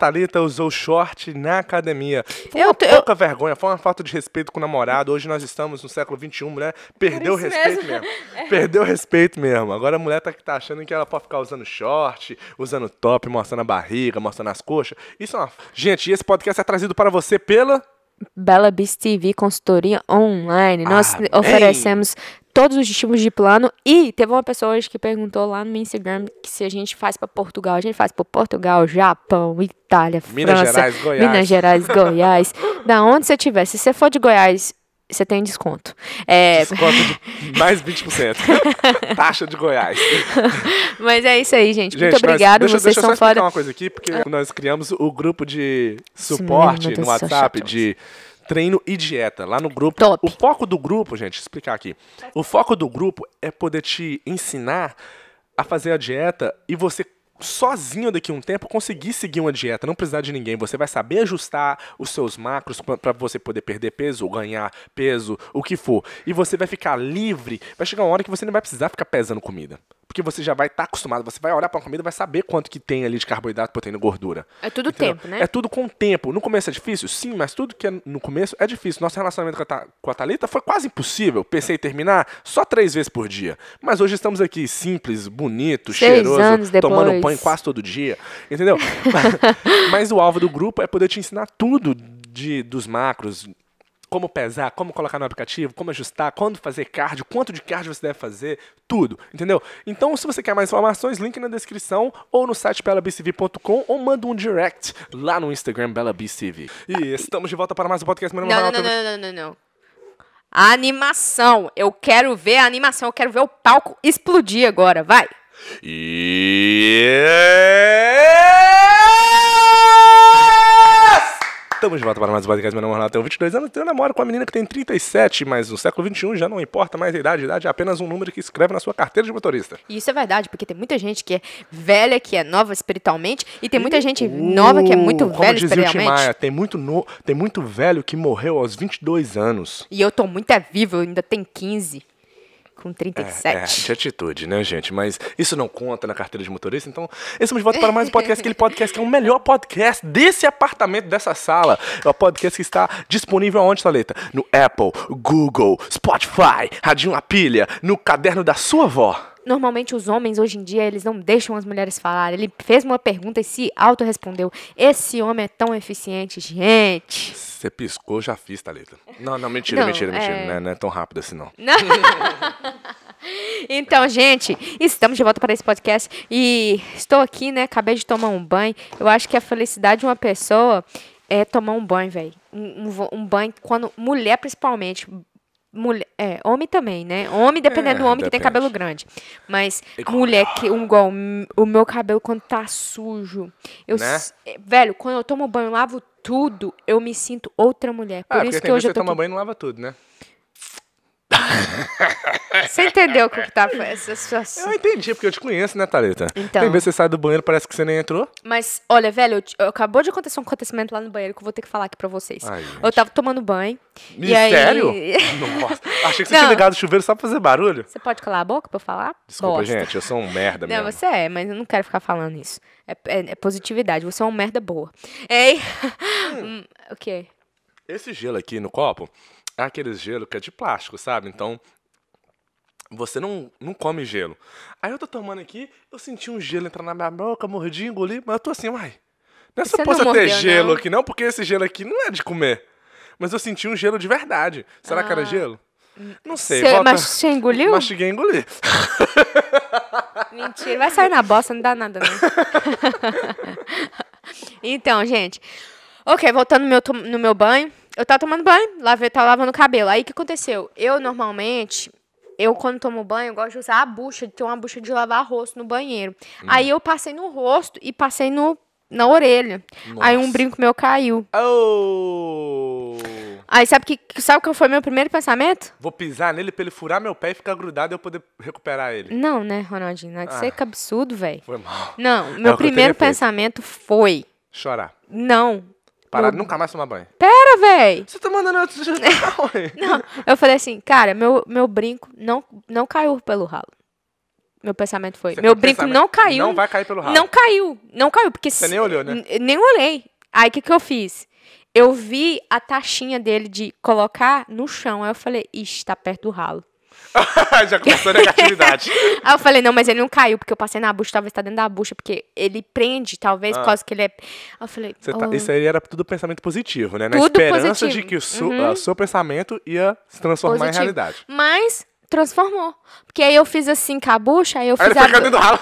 Thalita usou short na academia. Foi Eu uma te- eu- pouca vergonha, foi uma falta de respeito com o namorado. Hoje nós estamos no século XXI, mulher perdeu o respeito mesmo. mesmo. Perdeu o respeito mesmo. Agora a mulher tá, tá achando que ela pode ficar usando short, usando top, mostrando a barriga, mostrando as coxas. Isso é uma... Gente, esse podcast é trazido para você pela... Bela Beast TV, consultoria online. Nós Amém. oferecemos todos os tipos de plano. E teve uma pessoa hoje que perguntou lá no meu Instagram que se a gente faz para Portugal. A gente faz para Portugal, Japão, Itália, Minas França, Gerais, Goiás. Minas Gerais, Goiás. da onde você estiver. Se você for de Goiás, você tem desconto. É, Desconto de mais 20%. Taxa de Goiás. mas é isso aí, gente. Gente, Muito obrigado. deixa, Vocês deixa eu só explicar fora. uma coisa aqui, porque nós criamos o grupo de Sim, suporte Deus no WhatsApp de treino e dieta. Lá no grupo. Top. O foco do grupo, gente, explicar aqui. O foco do grupo é poder te ensinar a fazer a dieta e você sozinho daqui a um tempo conseguir seguir uma dieta, não precisar de ninguém. Você vai saber ajustar os seus macros para você poder perder peso ou ganhar peso, o que for. E você vai ficar livre. Vai chegar uma hora que você não vai precisar ficar pesando comida. Porque você já vai estar acostumado, você vai olhar para a comida vai saber quanto que tem ali de carboidrato, proteína e gordura. É tudo Entendeu? tempo, né? É tudo com o tempo. No começo é difícil? Sim, mas tudo que é no começo é difícil. Nosso relacionamento com a, com a Thalita foi quase impossível. Pensei em terminar só três vezes por dia. Mas hoje estamos aqui simples, bonito, Seis cheiroso, tomando depois. Banho quase todo dia. Entendeu? mas o alvo do grupo é poder te ensinar tudo de, dos macros. Como pesar, como colocar no aplicativo, como ajustar, quando fazer cardio, quanto de cardio você deve fazer, tudo, entendeu? Então, se você quer mais informações, link na descrição ou no site belabcv.com ou manda um direct lá no Instagram belabcv. E estamos de volta para mais um podcast. Meu nome Não, não, não, não, não, não, não. A animação. Eu quero ver a animação. Eu quero ver o palco explodir agora. Vai. Yes! Estamos de volta para mais um podcast. Meu nome é Renato, tenho 22 anos, eu namoro com uma menina que tem 37, mas no século 21 já não importa mais a idade. A idade é apenas um número que escreve na sua carteira de motorista. E isso é verdade, porque tem muita gente que é velha, que é nova espiritualmente, e tem muita gente nova que é muito Uh, Como velha dizia o Tim espiritualmente. Maia, tem muito, no, tem muito velho que morreu aos 22 anos. E eu tô muito é viva, eu ainda tenho 15, com É, 37. de atitude, né, gente? Mas isso não conta na carteira de motorista. Então, estamos de volta para mais um podcast. Aquele podcast que é o melhor podcast desse apartamento, dessa sala. É o podcast que está disponível aonde, Thalita? No Apple, Google, Spotify, Radinho a Pilha, no caderno da sua avó. Normalmente os homens hoje em dia, eles não deixam as mulheres falar. Ele fez uma pergunta e se autorrespondeu. Esse homem é tão eficiente, gente. Você piscou, já fiz, Thalita. Não, não, mentira, Não, mentira, mentira. é- Não, é, não é tão rápido assim, não. Então, gente, estamos de volta para esse podcast e estou aqui, né? Acabei de tomar um banho. Eu acho que a felicidade de uma pessoa é tomar um banho, velho. Um, um um banho, quando mulher principalmente. Mulher, é, homem também, né? Homem, dependendo É, do homem que tem depende. cabelo grande. Mas mulher que, um, igual o meu cabelo quando tá sujo. Eu, Né? é, velho, quando eu tomo banho, lavo tudo, eu me sinto outra mulher. Por Ah, isso que hoje eu você tô. toma aqui. banho e não lava tudo, né? Você entendeu o que tá essa situação? Eu entendi, porque eu te conheço, né, Thalita? Então. Tem vezes que você sai do banheiro, parece que você nem entrou. Mas, olha, velho, eu, eu- acabou de acontecer um acontecimento lá no banheiro que eu vou ter que falar aqui pra vocês. Ai, eu tava tomando banho. Sério? aí. Nossa, achei que você Não. tinha ligado o chuveiro só pra fazer barulho. Você pode calar a boca pra eu falar? Desculpa, Bosta. gente, eu sou um merda Não, mesmo. você é, mas eu não quero ficar falando isso. É, é- é positividade, você é uma merda boa. Ei! Hum, o quê? Esse gelo aqui no copo é aquele gelo que é de plástico, sabe? Então, você não, não come gelo. Aí eu tô tomando aqui, eu senti um gelo entrar na minha boca, mordi, engoli, mas eu tô assim, uai. Não é Você suposto ter gelo não? aqui, não, porque esse gelo aqui não é de comer. Mas eu senti um gelo de verdade. Será que era gelo? Não sei. Ah. Cê- volta- mas você engoliu? Mastiguei e engoli. Mentira, vai sair na bosta, não dá nada, não. então, gente. Ok, voltando no meu, no meu banho. Eu tava tomando banho, lavei, tava lavando o cabelo. Aí o que aconteceu? Eu normalmente. Eu, quando tomo banho, eu gosto de usar a bucha, de ter uma bucha de lavar rosto no banheiro. Aí eu passei no rosto e passei no, na orelha. Aí um Nossa. brinco meu caiu. Oh! Aí sabe que sabe qual foi meu primeiro pensamento? Vou pisar nele pra ele furar meu pé e ficar grudado e eu poder recuperar ele. Não, né, Ronaldinho? Não é que você é que absurdo, velho. Foi mal. Não, É meu eu primeiro pensamento foi. Chorar. Não. Parar nunca mais tomar banho. Pera, véi. Você tá mandando eu Não, eu falei assim, cara, meu, meu brinco não, não caiu pelo ralo. Meu pensamento foi. Você meu brinco pensamento, não caiu. Não vai cair pelo ralo. Não caiu. Não caiu. Porque Você se- nem olhou, né? N- Nem olhei. Aí o que, que eu fiz? Eu vi a taxinha dele de colocar no chão. Aí eu falei, ixi, tá perto do ralo. Já começou a negatividade. Aí eu falei, não, mas ele não caiu, porque eu passei na bucha, talvez tá dentro da bucha, porque ele prende, talvez, por causa que ele é. Aí eu falei, Ah. Tá- oh, Isso aí era tudo pensamento positivo, né? Na Tudo esperança positivo. de que o seu, Uhum. ah, seu pensamento ia se transformar em positivo. realidade. Mas transformou. Porque aí eu fiz assim com a bucha, aí eu Aí fiz ele a. foi do ralo.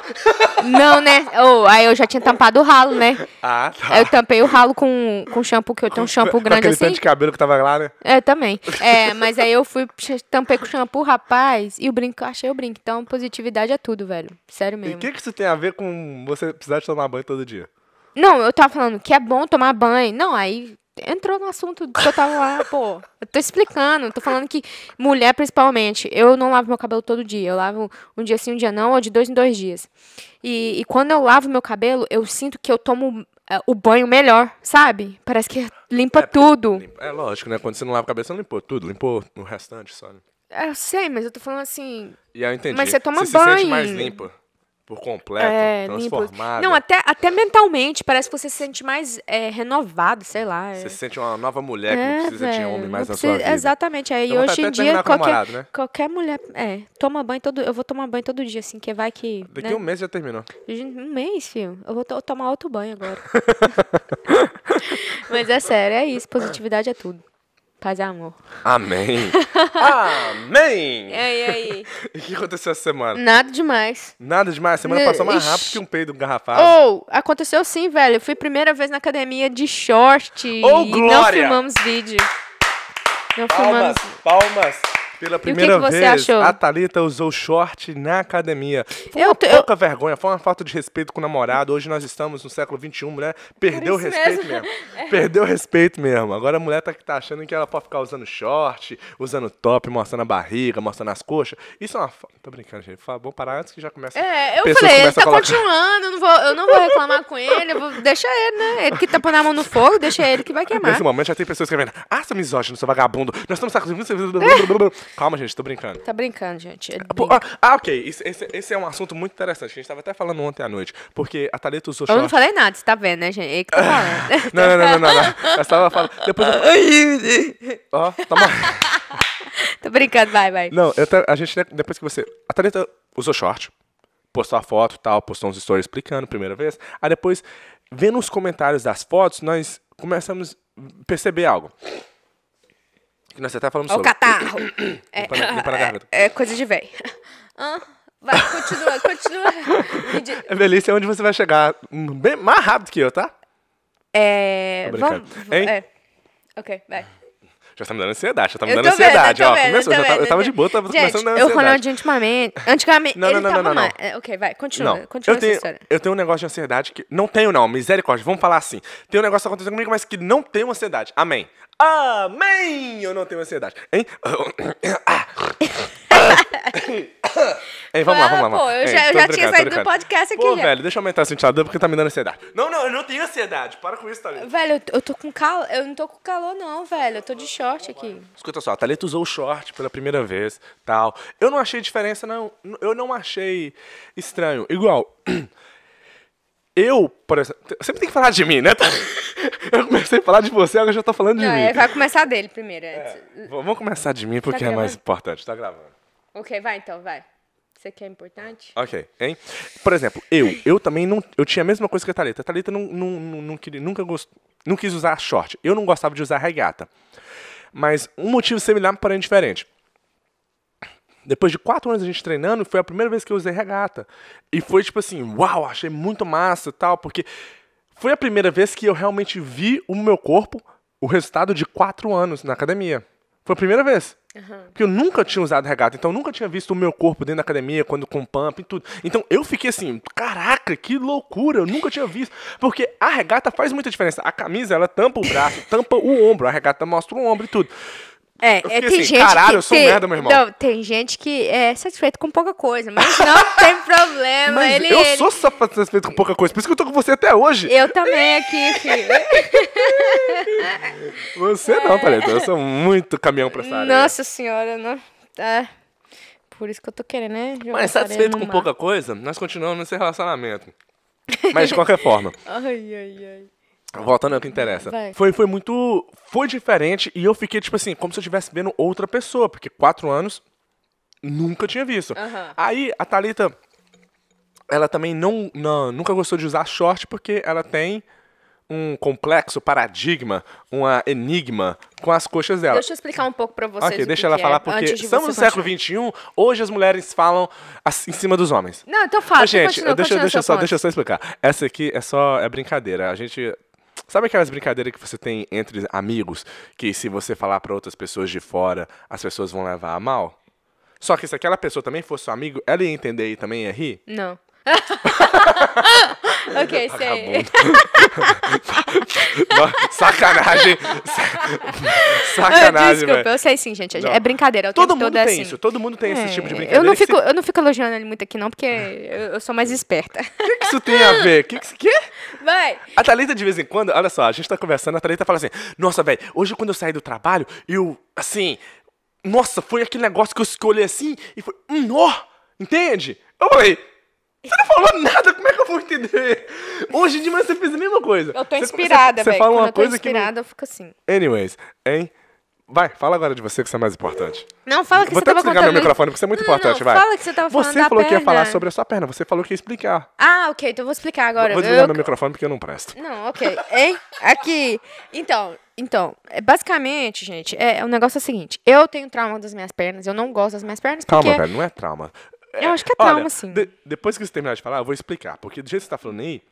Não, né? Oh, aí eu já tinha tampado o ralo, né? Ah, tá. Aí eu tampei o ralo com, com shampoo, que eu tenho um shampoo grande aquele assim. tanto de cabelo que tava lá, né? É, também. É, mas aí eu fui, tampei com shampoo, rapaz, e o brinco, achei o brinco. Então, positividade é tudo, velho. Sério E mesmo. o que, que isso tem a ver com você precisar de tomar banho todo dia? Não, eu tava falando que é bom tomar banho. Não, aí entrou no assunto que eu tava lá, pô. Eu tô explicando, tô falando que mulher, principalmente, eu não lavo meu cabelo todo dia. Eu lavo um dia sim, um dia não, ou de dois em dois dias. E, e quando eu lavo meu cabelo, eu sinto que eu tomo é, o banho melhor, sabe? Parece que limpa tudo. Limpa- É lógico, né? Quando você não lava a cabeça, você não limpou tudo. Limpou o restante só, né? Eu sei, mas eu tô falando assim, E eu entendi. Mas você toma se sente banho. mais limpa. Por completo. É, transformada. Não, até, até mentalmente, parece que você se sente mais é, renovado, sei lá. é. Você se sente uma nova mulher que não É, precisa de velho, homem não mais na precisa- sua vida. Exatamente. Aí vontade hoje em de dia, qualquer, namorado, né? qualquer mulher. É, toma banho todo. Eu vou tomar banho todo dia, assim, que vai que. Daqui né? um mês já terminou. Um mês, filho. Eu vou to- tomar outro banho agora. Mas é sério, é isso. Positividade é tudo. Paz e amor. Amém. Amém. E aí, e aí? O que aconteceu essa semana? Nada demais. Nada demais. A semana passou mais Ixi. rápido que um peido garrafado. Ou, aconteceu sim, velho. Eu fui primeira vez na academia de short. Ô, e não filmamos vídeo. Não filmamos. Palmas, palmas. Pela que primeira que você vez, achou? a Thalita usou short na academia. Foi Eu uma eu- pouca vergonha, foi uma falta de respeito com o namorado. Hoje nós estamos no século XXI, mulher perdeu o respeito mesmo. mesmo. Perdeu o respeito mesmo. Agora a mulher tá, tá achando que ela pode ficar usando short, usando top, mostrando a barriga, mostrando as coxas. Isso é uma... Tô brincando, gente. Vou parar antes que já começa... É, eu falei, ele tá colocar- continuando, eu não, vou, eu não vou reclamar com ele, vou, deixa ele, né? Ele que tá pondo a mão no fogo, deixa ele que vai queimar. Nesse momento já tem pessoas escrevendo Ah, seu misógino, seu vagabundo. Nós estamos... Calma, gente, tô brincando. Tá brincando, gente. Pô, brinca. ah, ah, ok. Isso- esse, esse é um assunto muito interessante. A gente tava até falando ontem à noite. Porque a Thalita usou Eu short. não falei nada, você tá vendo, né, gente? Ele que tá falando. Não, não, não, não, não, não. Eu tava falando. Depois eu. Ó, toma. Tô brincando, vai, vai. Não, eu a gente, né, depois que você. A Thalita usou short, postou a foto e tal, postou uns stories explicando primeira vez. Aí depois, vendo os comentários das fotos, nós começamos a perceber algo. Que nós até falamos Ó o sobre. catarro. É, garganta. é, é coisa de velho. Ah, vai, continua, continua. Di- A velhice é onde você vai chegar bem mais rápido que eu, tá? É. Tô brincando. Vamos. Hein? É. Ok, vai. Já tá me dando ansiedade, já tá me Eu dando ansiedade, eu ó. Começou, eu tô já tava- eu eu de boa, tava começando a dar eu ansiedade. Ronaldinho ultimamente. Antigamente. Não, ele não, não, tava não, não. É, Ok, vai, continua. Continua eu essa tenho, história. eu tenho um negócio de ansiedade que. Não tenho, não. Misericórdia. Vamos falar assim. Tem um negócio acontecendo comigo, mas que não tenho ansiedade. Amém. Amém! Eu não tenho ansiedade. Hein? Hein, vamos lá, vamos lá. Pô, eu Hein, já- eu já brincando, tinha saído do podcast aqui Pô, já. velho, deixa eu aumentar esse ventilador porque tá me dando ansiedade. Não, não, eu não tenho ansiedade. Para com isso, Thalita. Velho, eu tô- eu tô com calor. Eu não tô com calor, não, velho. Eu tô de short aqui. Escuta só, a Thalita usou o short pela primeira vez, tal. Eu não achei diferença, não. Eu não achei estranho. Igual, eu, por exemplo, sempre tem que falar de mim, né? Eu comecei a falar de você, agora eu já tô falando de Não, mim. é, vai começar dele primeiro. antes. V- Vamos começar de mim porque é mais importante. Tá gravando. Ok, vai então, vai. Você que é importante? Ok, hein? Por exemplo, eu, eu também não, eu tinha a mesma coisa que a Thalita. A Thalita não, não, não, não queria, nunca gost, não quis usar short. Eu não gostava de usar regata. Mas um motivo similar, porém diferente. Depois de quatro anos a gente treinando, foi a primeira vez que eu usei regata. E foi tipo assim, uau, achei muito massa tal, porque foi a primeira vez que eu realmente vi o meu corpo, o resultado de quatro anos na academia. Foi a primeira vez. Porque eu nunca tinha usado regata, então eu nunca tinha visto o meu corpo dentro da academia, quando com pump e tudo. Então eu fiquei assim, caraca, que loucura, eu nunca tinha visto. Porque a regata faz muita diferença. A camisa, ela tampa o braço, tampa o ombro, a regata mostra o ombro e tudo. É, é, tem assim, gente caralho, que eu sou tem, merda, meu irmão. Não, tem gente que é satisfeito com pouca coisa, mas não tem problema. Mas ele, eu ele- sou satisfeito com pouca coisa, por isso que eu tô com você até hoje. Eu também aqui, filho. Você não, Thalita, eu sou muito caminhão pra essa área. Nossa senhora, não. Tá. Por isso que eu tô querendo, né? Mas satisfeito com pouca coisa, nós continuamos nesse relacionamento. Mas de qualquer forma, Ai, ai, ai. Voltando ao que interessa. Vai. Foi, foi muito. Foi diferente e eu fiquei, tipo assim, como se eu estivesse vendo outra pessoa, porque quatro anos nunca tinha visto. Aham. Aí a Thalita, ela também não, não- nunca gostou de usar short porque ela tem um complexo paradigma, uma enigma com as coxas dela. Deixa eu explicar um pouco pra vocês. Ok, deixa que ela que falar, é, porque estamos no século. XXI, hoje as mulheres falam assim, em cima dos homens. Não, então fala. Gente, continua, deixa, continua deixa, só, ponto. deixa eu só explicar. Essa aqui é só é brincadeira. A gente. Sabe aquelas brincadeiras que você tem entre amigos, que se você falar pra outras pessoas de fora, as pessoas vão levar a mal? Só que se aquela pessoa também fosse seu amigo, ela ia entender e também ia rir? Não. ok, sei. Vagabundo. Não, Sacanagem. Sacanagem, Desculpa, velho. eu sei sim, gente. Não. É brincadeira. O Todo mundo é tem assim. isso, todo mundo tem esse tipo de É, brincadeira. Eu não, fico, eu não fico elogiando ele muito aqui, não, porque eu, eu sou mais esperta. O que, que isso tem a ver? Que, que, que? Vai! A Thalita, de vez em quando, olha só, a gente tá conversando, a Thalita fala assim: Nossa, velho, hoje quando eu saí do trabalho, eu, assim, nossa, foi aquele negócio que eu escolhi assim e foi, hum, ó, entende? Eu falei: Você não falou nada, como é que eu vou entender? Hoje de manhã você fez a mesma coisa. Eu tô Você- inspirada, Você, velho. você fala uma eu tô coisa que. inspirada, eu fico assim. não- Anyways, hein? Vai, fala agora de você que isso é mais importante. Não, fala que Vou você até tava desligar contando... meu microfone, porque isso é muito Não, importante, não, vai. fala que você tava falando Você da falou que ia falar sobre a sua perna, você falou que ia explicar. Ah, ok, então eu vou explicar agora. Vou desligar Eu- meu microfone porque eu não presto. Não, ok. Hein? Aqui. Então, então, é, basicamente, gente, é, o negócio é o seguinte. Eu tenho trauma das minhas pernas, eu não gosto das minhas pernas Calma, porque... velho, não é trauma. Eu acho que é Olha, trauma, sim. de- depois que você terminar de falar, eu vou explicar. Porque do jeito que você tá falando aí.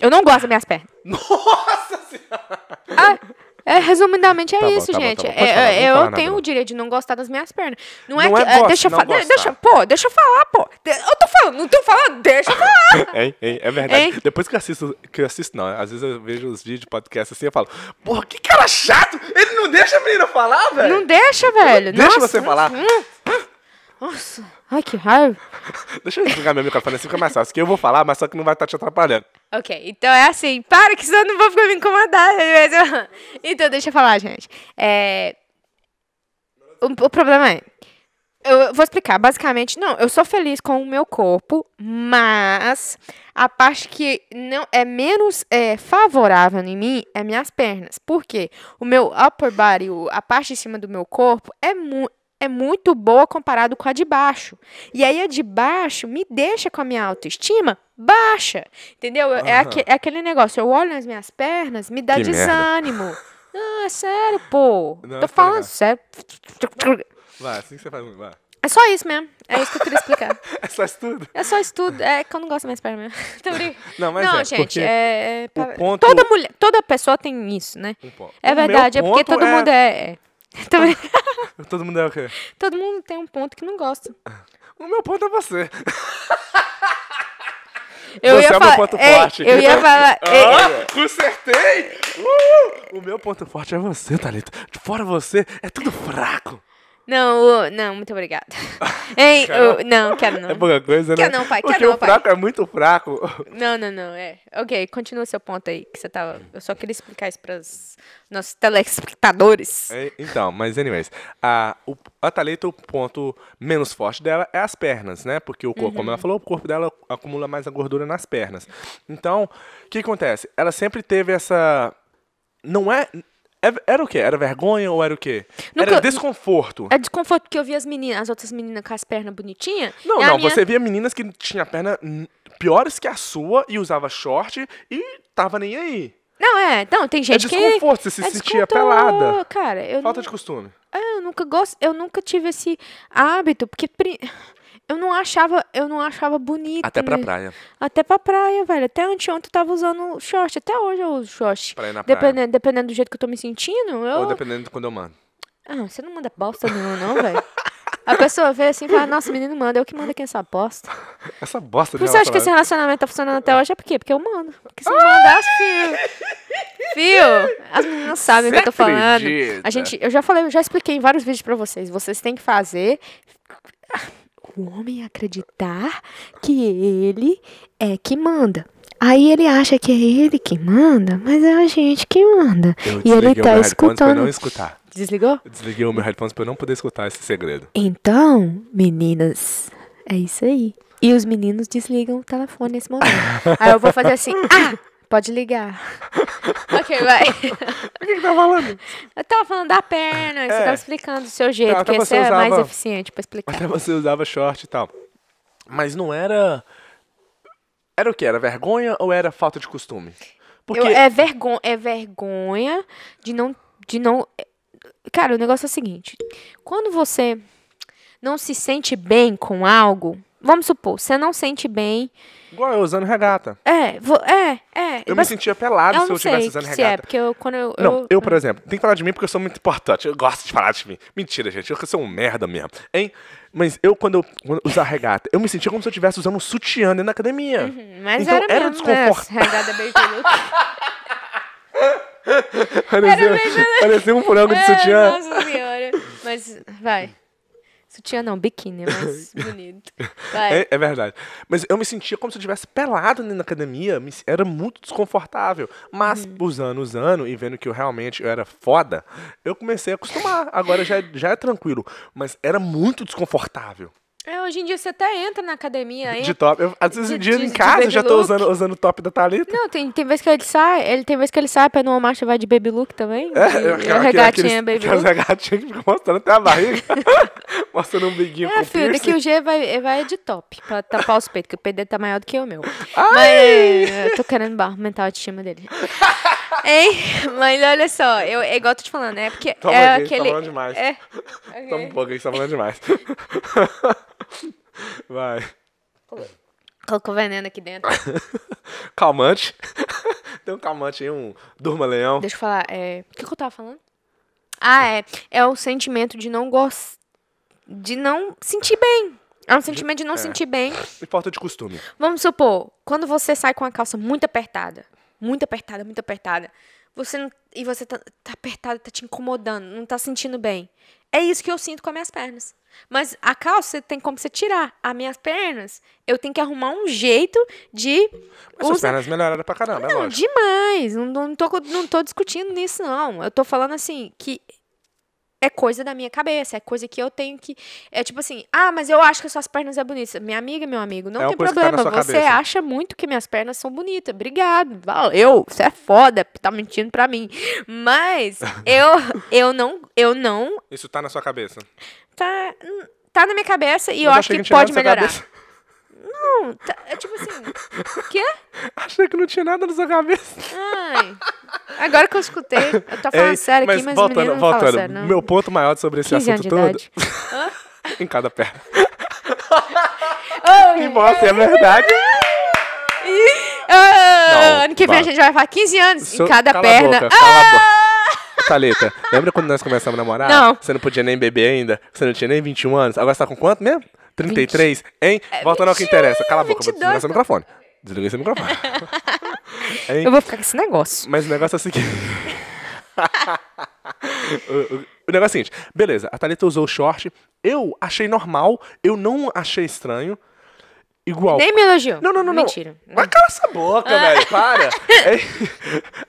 Eu não gosto das minhas pernas. Nossa senhora! Ah, é, resumidamente é Tá bom, isso, tá bom, gente. tá bom. É, falar, é, eu nada, tenho não. o direito de não gostar das minhas pernas. Não é Não que. é é, gosto, deixa eu falar. Deixa, pô, deixa eu falar, pô. Eu tô falando, não tô falando, deixa eu falar. Hein, é verdade. Hein? Depois que eu assisto, que eu assisto, não, às vezes eu vejo os vídeos de podcast assim, eu falo, porra, que cara chato! Ele não deixa a menina falar, velho! Não deixa, velho. Deixa Nossa. você falar. Nossa. Ai, que raiva. Deixa eu desligar meu microfone assim, fica mais fácil. Que eu vou falar, mas só que não vai estar te atrapalhando. Ok, então é assim. Para que senão eu não vou ficar me incomodar. Então, deixa eu falar, gente. É... O, o problema é. Eu vou explicar. Basicamente, não, eu sou feliz com o meu corpo, mas a parte que não é menos é, favorável em mim é minhas pernas. Por quê? O meu upper body, a parte de cima do meu corpo, é, mu é muito boa comparado com a de baixo. E aí a de baixo me deixa com a minha autoestima baixa. Entendeu? Eu- É, aque- é aquele negócio. Eu olho nas minhas pernas, me dá Que merda. desânimo. Não, é sério, pô. Não, Tô falando ligado. sério. Vai, assim que você faz. Vai. É só isso mesmo. É isso que eu queria explicar. É só isso tudo. É só isso tudo. É que eu não gosto mais. Tô brincando. Não, mas não, é, gente, é. é ponto- Toda mulher, toda pessoa tem isso, né? Um. É verdade, é porque todo mundo é. brincando. Todo mundo é o quê? todo mundo tem um ponto que não gosta. O meu ponto é você. Eu você ia é o meu ponto ei, forte. Eu ia falar. Ah, consertei! Uh! O meu ponto forte é você, Thalita. Fora você, é tudo fraco. Não, não, muito obrigada. Hein, não? quero não. É pouca coisa, né? Quer não, pai, quer Porque não, o pai. fraco é muito fraco. Não, não, não, é. Ok, continua seu ponto aí, que você tava... Eu só queria explicar isso para os nossos telespectadores. É, Então, mas anyways, a, o, a Thalita, o ponto menos forte dela é as pernas, né? Porque o corpo, como ela falou, o corpo dela acumula mais a gordura nas pernas. Então, o que acontece? Ela sempre teve essa. Não é. É- Era o quê? Era vergonha ou era o quê? Era Nunca- desconforto. É desconforto porque eu vi as meninas, as outras meninas com as pernas bonitinhas. Não, não, minha- você via meninas que tinham perna piores que a sua e usava short e tava nem aí. Não, é, não, tem gente que... desconforto, você se é sentia pelada. Cara, eu Falta não- de costume. É, eu nunca gosto, eu nunca tive esse hábito, porque eu não achava, eu não achava bonito. Até pra né? praia. Até pra praia, velho. Até anteontem eu tava usando short, até hoje eu uso short. Pra ir na praia. Dependendo, dependendo do jeito que eu tô me sentindo, eu... Ou dependendo de quando eu mando. Ah, você não manda bosta nenhuma não, velho. A pessoa vê assim e fala, nossa, o menino manda, eu que mando quem essa bosta. Essa bosta de você acha que esse relacionamento. tá funcionando até hoje? É por quê? Porque eu mando. Porque se não mandasse, fio. Fio, as meninas sabem o que eu tô falando. acredita? A gente, eu já falei, eu já expliquei em vários vídeos pra vocês. Vocês têm que fazer o homem acreditar que ele é que manda. Aí ele acha que é ele que manda, mas é a gente que manda. Eu e ele tá escutando. não escutar. Desligou? Eu desliguei o meu headphones pra eu não poder escutar esse segredo. Então, meninas, é isso aí. E os meninos desligam o telefone nesse momento. aí eu vou fazer assim, ah, pode ligar. ok, vai. O que que tá falando? Eu tava falando da perna, você É. tava explicando do seu jeito, até que esse você é mais eficiente pra explicar. Até você usava short e tal. Mas não era. Era o que? Era vergonha ou era falta de costume? Porque. Eu- é, vergonha, é vergonha de não, de não. Cara, o negócio é o seguinte: quando você não se sente bem com algo, vamos supor, você não sente bem. Igual eu usando regata. É, é, é. Eu me sentia pelado eu se eu estivesse usando se é, regata. porque eu, quando eu. Não, eu, por exemplo, tem que falar de mim porque eu sou muito importante. Eu gosto de falar de mim. Mentira, gente. Eu sou um merda mesmo. Hein? Mas eu, quando eu quando eu usar regata, eu me sentia como se eu estivesse usando um sutiã dentro da academia. Mas então era, era mesmo, desconfortável. né? Regada baby look. Parecia, parecia um frango de É, sutiã. Nossa senhora. Mas, vai. Sutiã não, biquíni, é mais bonito. É, é verdade. Mas eu me sentia como se eu estivesse pelado na academia. me Era muito desconfortável. Mas Uhum. usando, usando e vendo que eu realmente eu era foda, eu comecei a acostumar. Agora já, é- já é tranquilo. Mas era muito desconfortável. É, hoje em dia você até entra na academia, hein? De top. Eu, às vezes De- um dia de- em de casa eu já tô look. usando, usando o top da Thalita. Não, tem, tem vez que ele sai, ele tem vez que ele sai pra numa marcha vai de baby look também. É, e, eu- e aquela- a regatinha aqueles- baby look. regatinhas que ficam mostrando até a barriga. mostrando um biguinho É, com filho, daqui piercing. o G vai, vai de top, pra tapar os peitos, que o peito dele tá maior do que o meu. Ai! Mas eu tô querendo aumentar a autoestima dele. Hein? Mas olha só, eu, é igual eu tô te falando, é porque Toma é aqui, tá aquele... falando demais. É, Toma um pouco aí, você tá falando demais. Vai. colocou veneno aqui dentro. Calmante. Tem um calmante aí, um Durma-Leão. Deixa eu falar, é... O que, que eu tava falando? Ah, é. É o sentimento de não gostar... De não sentir bem. É um sentimento de não é. sentir bem. E falta de costume. Vamos supor, quando você sai com a calça muito apertada, muito apertada, muito apertada, você não, e você tá, tá apertada, tá te incomodando, não tá sentindo bem. É isso que eu sinto com as minhas pernas. Mas a calça tem como você tirar. As minhas pernas, eu tenho que arrumar um jeito de Mas suas usar- pernas melhoraram pra caramba, é Não, lógico. demais. Não, não, tô, não tô discutindo nisso, não. Eu tô falando assim, que é coisa da minha cabeça, é coisa que eu tenho que. É tipo assim, ah, mas eu acho que suas pernas é bonita. Minha amiga, meu amigo, não É tem tá problema. sua Você cabeça. acha muito que minhas pernas são bonitas. Obrigado. Valeu. Você é foda, tá mentindo pra mim. Mas eu, eu não. Eu não. Isso tá na sua cabeça. Tá, tá na minha cabeça e eu Mas acho que, pode melhorar. cabeça. Não, tá- é tipo assim. Quê? Achei que não tinha nada na sua cabeça. Ai. Agora que eu escutei, eu tô falando Ei, sério aqui, mas voltando, o menino não fala voltando. sério, não. Meu ponto maior sobre esse 15 assunto todo. em cada perna. Oh, E mostra, é verdade. ah, Não, ano que vem vai. a gente vai falar 15 anos Seu- em cada cala a perna. boca, cala a Ah! boca. Thalita, lembra quando nós começamos a namorar? Não. Você não podia nem beber ainda? Você não tinha nem 21 anos? Agora você tá com quanto mesmo? 33? Hein? Voltando ao que 21, interessa. Cala a boca, vou 22, desligar seu microfone. Desliguei seu microfone. Eu vou ficar com esse negócio. Mas o negócio é o seguinte. o, o- o negócio é o seguinte, beleza, a Thalita usou o short, eu achei normal, eu não achei estranho. Igual. Nem me elogiou. Não, não, não, não. Mentira. Vai cala essa boca, velho. Para. É-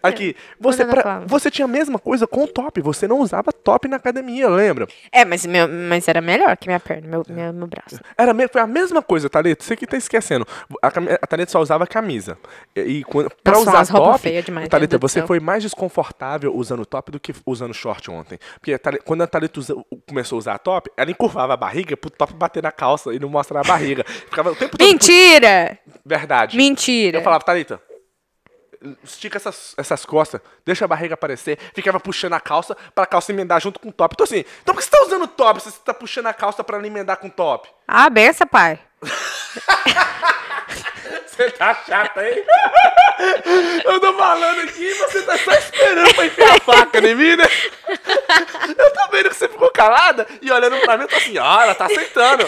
Aqui, você, pra- você tinha a mesma coisa com o top. Você não usava top na academia, lembra? É, mas, meu, mas era melhor que minha perna, meu, meu, meu braço. Era me- foi a mesma coisa, Thalita. Você que tá esquecendo. A, cami- a Thalita só usava camisa. E, e quando, pra Nossa, usar top, feia demais, Thalita, você céu. foi mais desconfortável usando top do que usando short ontem. Porque a Thali- quando a Thalita usa- começou a usar top, ela encurvava a barriga pro top bater na calça e não mostrar a barriga. Ficava o tempo todo... Mentira! Verdade. Mentira! Eu falava, Thalita, estica essas, essas costas, deixa a barriga aparecer. Ficava puxando a calça pra calça emendar junto com o top. Então assim, então por que você tá usando top se você tá puxando a calça pra ela emendar com o top? Ah, benção, pai. Você tá chata, hein? Eu tô falando aqui e você tá só esperando pra enfiar a faca em mim, né? Eu tô vendo que você ficou calada e olhando pra mim, eu tô assim, ó, ela tá aceitando.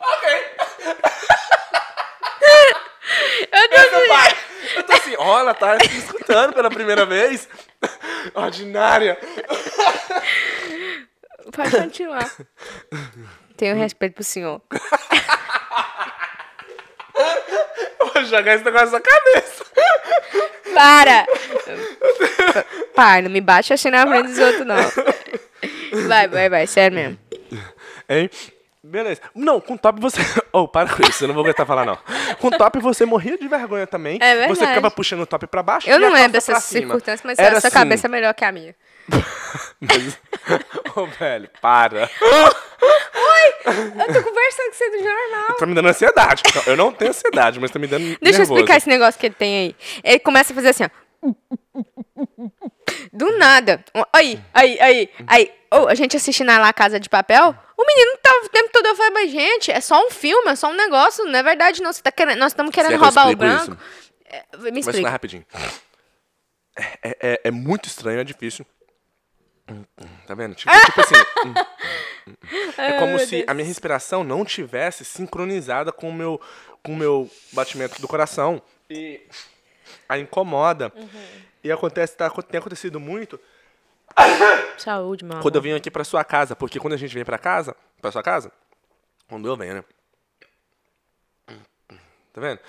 Ok. Eu tô... Essa pai. Eu tô assim, ó, ela tá me escutando pela primeira vez. Ordinária. Pode continuar. Tenho respeito pro senhor. Eu vou jogar esse negócio na sua cabeça. Para! Pai, não me bate assim na frente dos outros, não. Vai, vai, vai, sério mesmo. Hein? Beleza. Não, com top você. Oh, para com isso, eu não vou aguentar falar, não. Com top você morria de vergonha também. É verdade. Você ficava puxando o top pra baixo. Eu não lembro dessas circunstâncias, mas Era a sua assim. cabeça é melhor que a minha. Mas... Ô, velho, para. Eu tô conversando com você do jornal. Tá me dando ansiedade. Eu não tenho ansiedade, mas tá me dando. Deixa eu nervoso. explicar esse negócio que ele tem aí. Ele começa a fazer assim, ó. Do nada. Aí, aí, aí, aí. Ô, a gente assistindo lá Casa de Papel, o menino tava o tempo todo eu falei, mas gente, é só um filme, é só um negócio, não é verdade não. Você tá querendo, nós estamos querendo que roubar o branco. É, me Vou explica. rapidinho. É, é- é muito estranho, é difícil. Tá vendo? Tipo, tipo assim. hum, hum, hum. É como se a minha respiração não tivesse sincronizada com o meu, com o meu batimento do coração. E aí incomoda. Uhum. E acontece, tá, tem acontecido muito Saúde, meu quando eu venho aqui pra sua casa. Porque quando a gente vem pra casa, pra sua casa, quando eu venho, né? Tá vendo?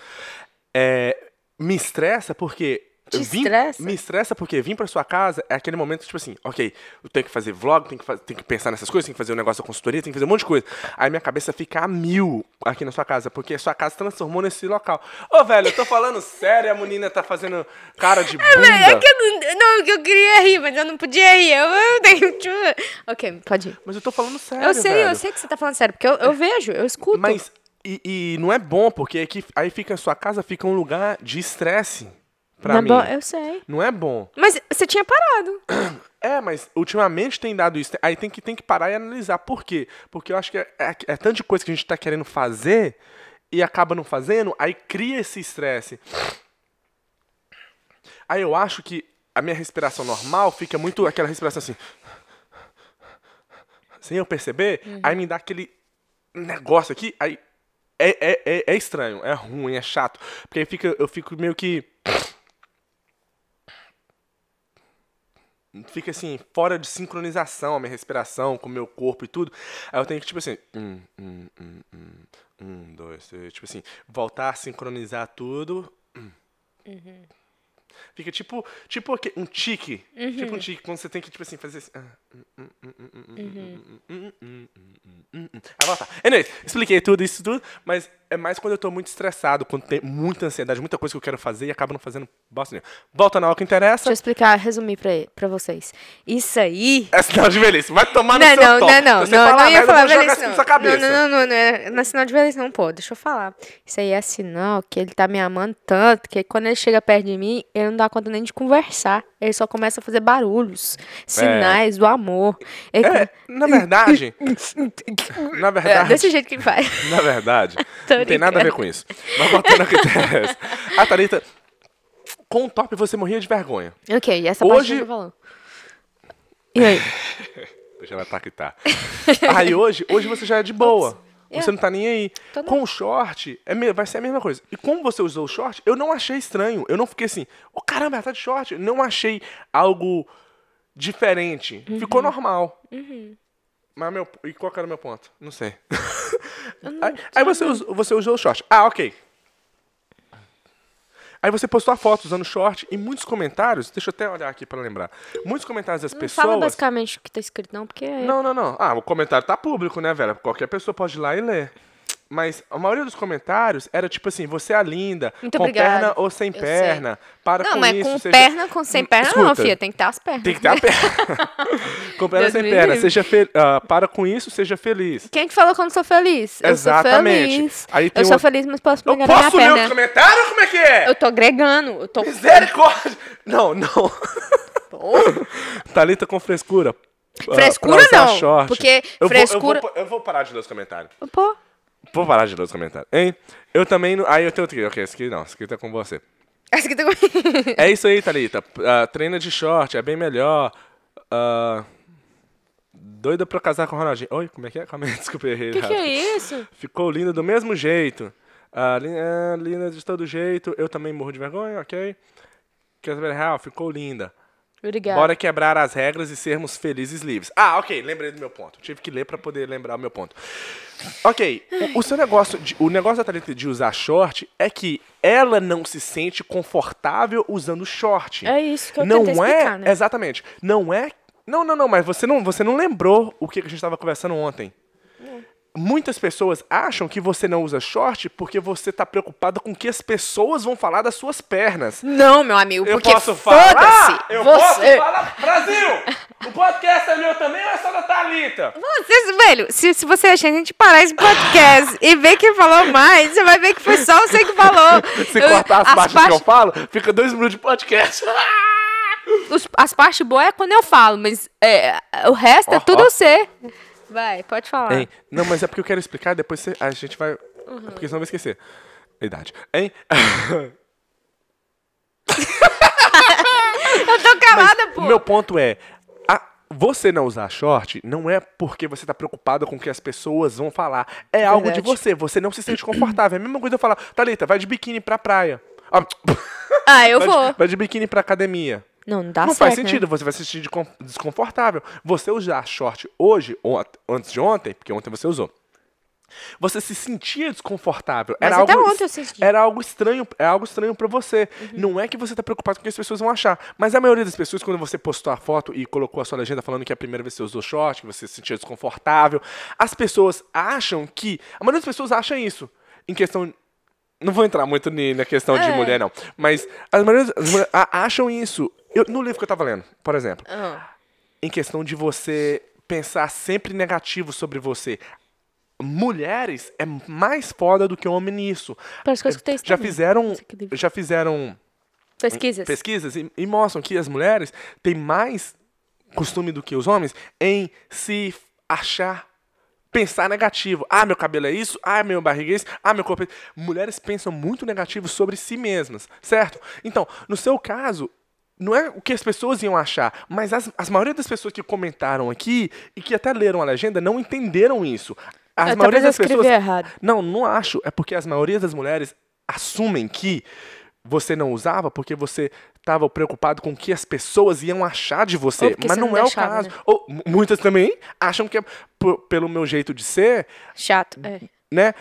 É, me estressa porque. Te vim- estressa? Me estressa porque vir pra sua casa é aquele momento, tipo assim, ok, eu tenho que fazer vlog, tenho que, tenho que pensar nessas coisas, tenho que fazer um negócio da consultoria, tenho que fazer um monte de coisa. Aí minha cabeça fica a mil aqui na sua casa, porque a sua casa transformou nesse local. Ô, velho, eu tô falando sério, a menina tá fazendo cara de bunda. É que eu não, não, que eu queria rir, mas eu não podia rir. Eu, eu tenho. Ok, pode ir. Mas eu tô falando sério, Eu sei, velho. eu sei que você tá falando sério, porque eu, eu vejo, eu escuto. Mas, e, e não é bom, porque aqui, aí fica a sua casa fica um lugar de estresse pra Não é mim. bom, eu sei. Não é bom. Mas você tinha parado. É, mas ultimamente tem dado isso. Aí tem que, tem que parar e analisar. Por quê? Porque eu acho que é, é, é tanto de coisa que a gente tá querendo fazer e acaba não fazendo, aí cria esse estresse. Aí eu acho que a minha respiração normal fica muito aquela respiração assim. Sem eu perceber, aí me dá aquele negócio aqui, aí é, é, é, é estranho, é ruim, é chato. Porque aí fica, eu fico meio que. fica assim, fora de sincronização a minha respiração com o meu corpo e tudo. Aí eu tenho que, tipo assim, um, um, um, um, um dois, três, tipo assim, voltar a sincronizar tudo. Uhum. Fica tipo, tipo um tique. Uhum. Tipo um tique, quando você tem que, tipo assim, fazer assim. Uhum. Aí volta. Anyways, expliquei tudo, isso tudo, mas é mais quando eu tô muito estressado, quando tem muita ansiedade, muita coisa que eu quero fazer e acabo não fazendo bosta nenhuma. Volta na hora que interessa. Deixa eu explicar, resumir pra, pra vocês. Isso aí. É sinal de velhice. Vai tomar no Não, seu não, top. não, não, não, falar não ia falar velhice, não. cabeça. Não, não, não, não, é, não é sinal de velhice, não, pô, deixa eu falar. Isso aí é sinal que ele tá me amando tanto que quando ele chega perto de mim, ele não dá conta nem de conversar. Ele só começa a fazer barulhos, sinais do amor. Ele É, na verdade, na É, verdade, desse jeito que ele faz. na verdade, não tem nada a ver com isso. Mas botando interessa. A Thalita, com o top você morria de vergonha. ok, essa Hoje- parte falando. E aí? Deixa ela taquitar. Aí hoje, hoje você já é de boa. Você não tá nem aí. Tô. Com o short, é, vai ser a mesma coisa. E como você usou o short, eu não achei estranho. Eu não fiquei assim, ô caramba, ela tá de short. Eu não achei algo diferente. Uhum. Ficou normal. Mas meu. E qual era o meu ponto? Não sei. aí aí você, usou, você usou o short. Ah, ok. Aí você postou a foto usando short e muitos comentários. Deixa eu até olhar aqui pra lembrar. Muitos comentários das Não pessoas. fala basicamente o que tá escrito, não, porque. Não, não, não. Ah, o comentário tá público, né, velho? Qualquer pessoa pode ir lá e ler. Mas a maioria dos comentários era tipo assim, você é linda, Muito com perna ou sem Eu perna. Para Não, com mas isso. com seja- perna, com sem perna, não, Escuta, filha. Tem que ter as pernas. Tem que ter a perna. com perna Deus sem perna. livre. Seja fe... ah, para com isso, seja feliz. Quem que falou que eu não sou feliz? Exatamente. Eu sou feliz. Aí tem eu sou um- feliz, mas posso Eu pegar na minha posso ler os perna. comentários? Como é que é? Eu tô agregando. Eu tô. Misericórdia! Não, não. Thalita com frescura. ah, Frescura usar não, short. porque eu frescura- Vou, eu, vou, eu vou parar de ler os comentários. Pô. Vou parar de ler os comentários. Hein? Eu também. não- Aí eu tenho outro aqui. Ok, esse aqui não. Esse aqui tá com você. Essa aqui tá É isso aí, Thalita. Ah, treina de short, é bem melhor. Ah, doida pra casar com o Ronaldinho. Oi, como é que é? Calma aí, desculpa, errei. O que, que é isso? Ficou linda do mesmo jeito. Ah, li- ah, linda de todo jeito. Eu também morro de vergonha, ok? Quer saber real? Ficou linda. Obrigada. Bora quebrar as regras e sermos felizes livres. Ah, ok, lembrei do meu ponto. Tive que ler pra poder lembrar o meu ponto. Ok, o, o seu negócio, de- o negócio da Thalita de usar short é que ela não se sente confortável usando short. É isso que eu não é, explicar, né? exatamente. Não é. Não, não, não, mas você não, você não lembrou o que que a gente estava conversando ontem. Muitas pessoas acham que você não usa short porque você tá preocupada com o que as pessoas vão falar das suas pernas. Não, meu amigo, Eu porque posso falar? foda-se. Eu você... posso falar? Brasil! O podcast é meu também ou é só da Thalita? Vocês, velho, se, se você achar a gente parar esse podcast e ver quem falou mais, você vai ver que foi só você que falou. Se Eu- cortar as, partes que eu falo, fica dois minutos de podcast. os- as partes boas é quando eu falo, mas é, o resto é Ó, tudo ó. você. Vai, pode falar. Hein? Não, mas é porque eu quero explicar, depois você- a gente vai. Porque senão eu vou esquecer. A idade. Hein? Eu tô calada, pô. O meu ponto é. a- você não usar short não é porque você tá preocupado com o que as pessoas vão falar. É algo de Verdade. você. Você não se sente confortável. É a mesma coisa eu falar, Thalita, vai de biquíni pra praia. Ah, Ah, eu vai, vou. De, vai de biquíni pra academia. Não, não dá não certo, faz né? sentido, você vai se sentir descon- desconfortável. Você usar short hoje, ou antes de ontem, porque ontem você usou, você se sentia desconfortável. Mas era até algo, ontem eu senti. Era algo estranho, é algo estranho para você. Uhum. Não é que você tá preocupado com o que as pessoas vão achar. Mas a maioria das pessoas, quando você postou a foto e colocou a sua legenda falando que é a primeira vez que você usou short, que você se sentia desconfortável, as pessoas acham que. A maioria das pessoas acha isso. Em questão. Não vou entrar muito na questão de É. mulher, não. Mas as mulheres acham isso. Eu- no livro que eu tava lendo, por exemplo Ah, em questão de você pensar sempre negativo sobre você. Mulheres é mais foda do que homem nisso. Parece que eu escutei isso Já também. fizeram, já fizeram Pesquisas. pesquisas e, e mostram que as mulheres têm mais costume do que os homens em se achar pensar negativo. Ah, meu cabelo é isso. Ah, meu barriga é isso. Ah, meu corpo é isso. Mulheres pensam muito negativo sobre si mesmas, certo? Então, no seu caso, não é o que as pessoas iam achar, mas as, as maioria das pessoas que comentaram aqui e que até leram a legenda não entenderam isso. As Eu, maioria das pessoas errado. não, não acho. É porque as maioria das mulheres assumem que você não usava porque você estava preocupado com o que as pessoas iam achar de você. Mas não, não é deixava, o caso. né? Ou mu- muitas também acham que é pelo meu jeito de ser, Chato. É. né?